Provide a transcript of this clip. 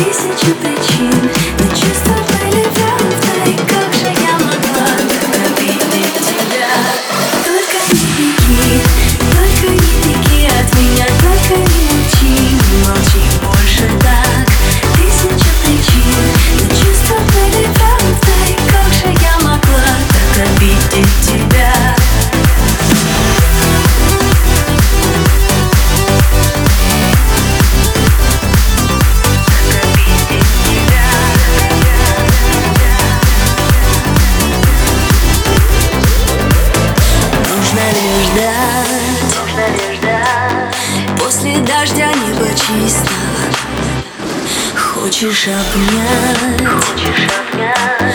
Be such a дождя небо чисто. Хочешь обнять, Хочешь обнять,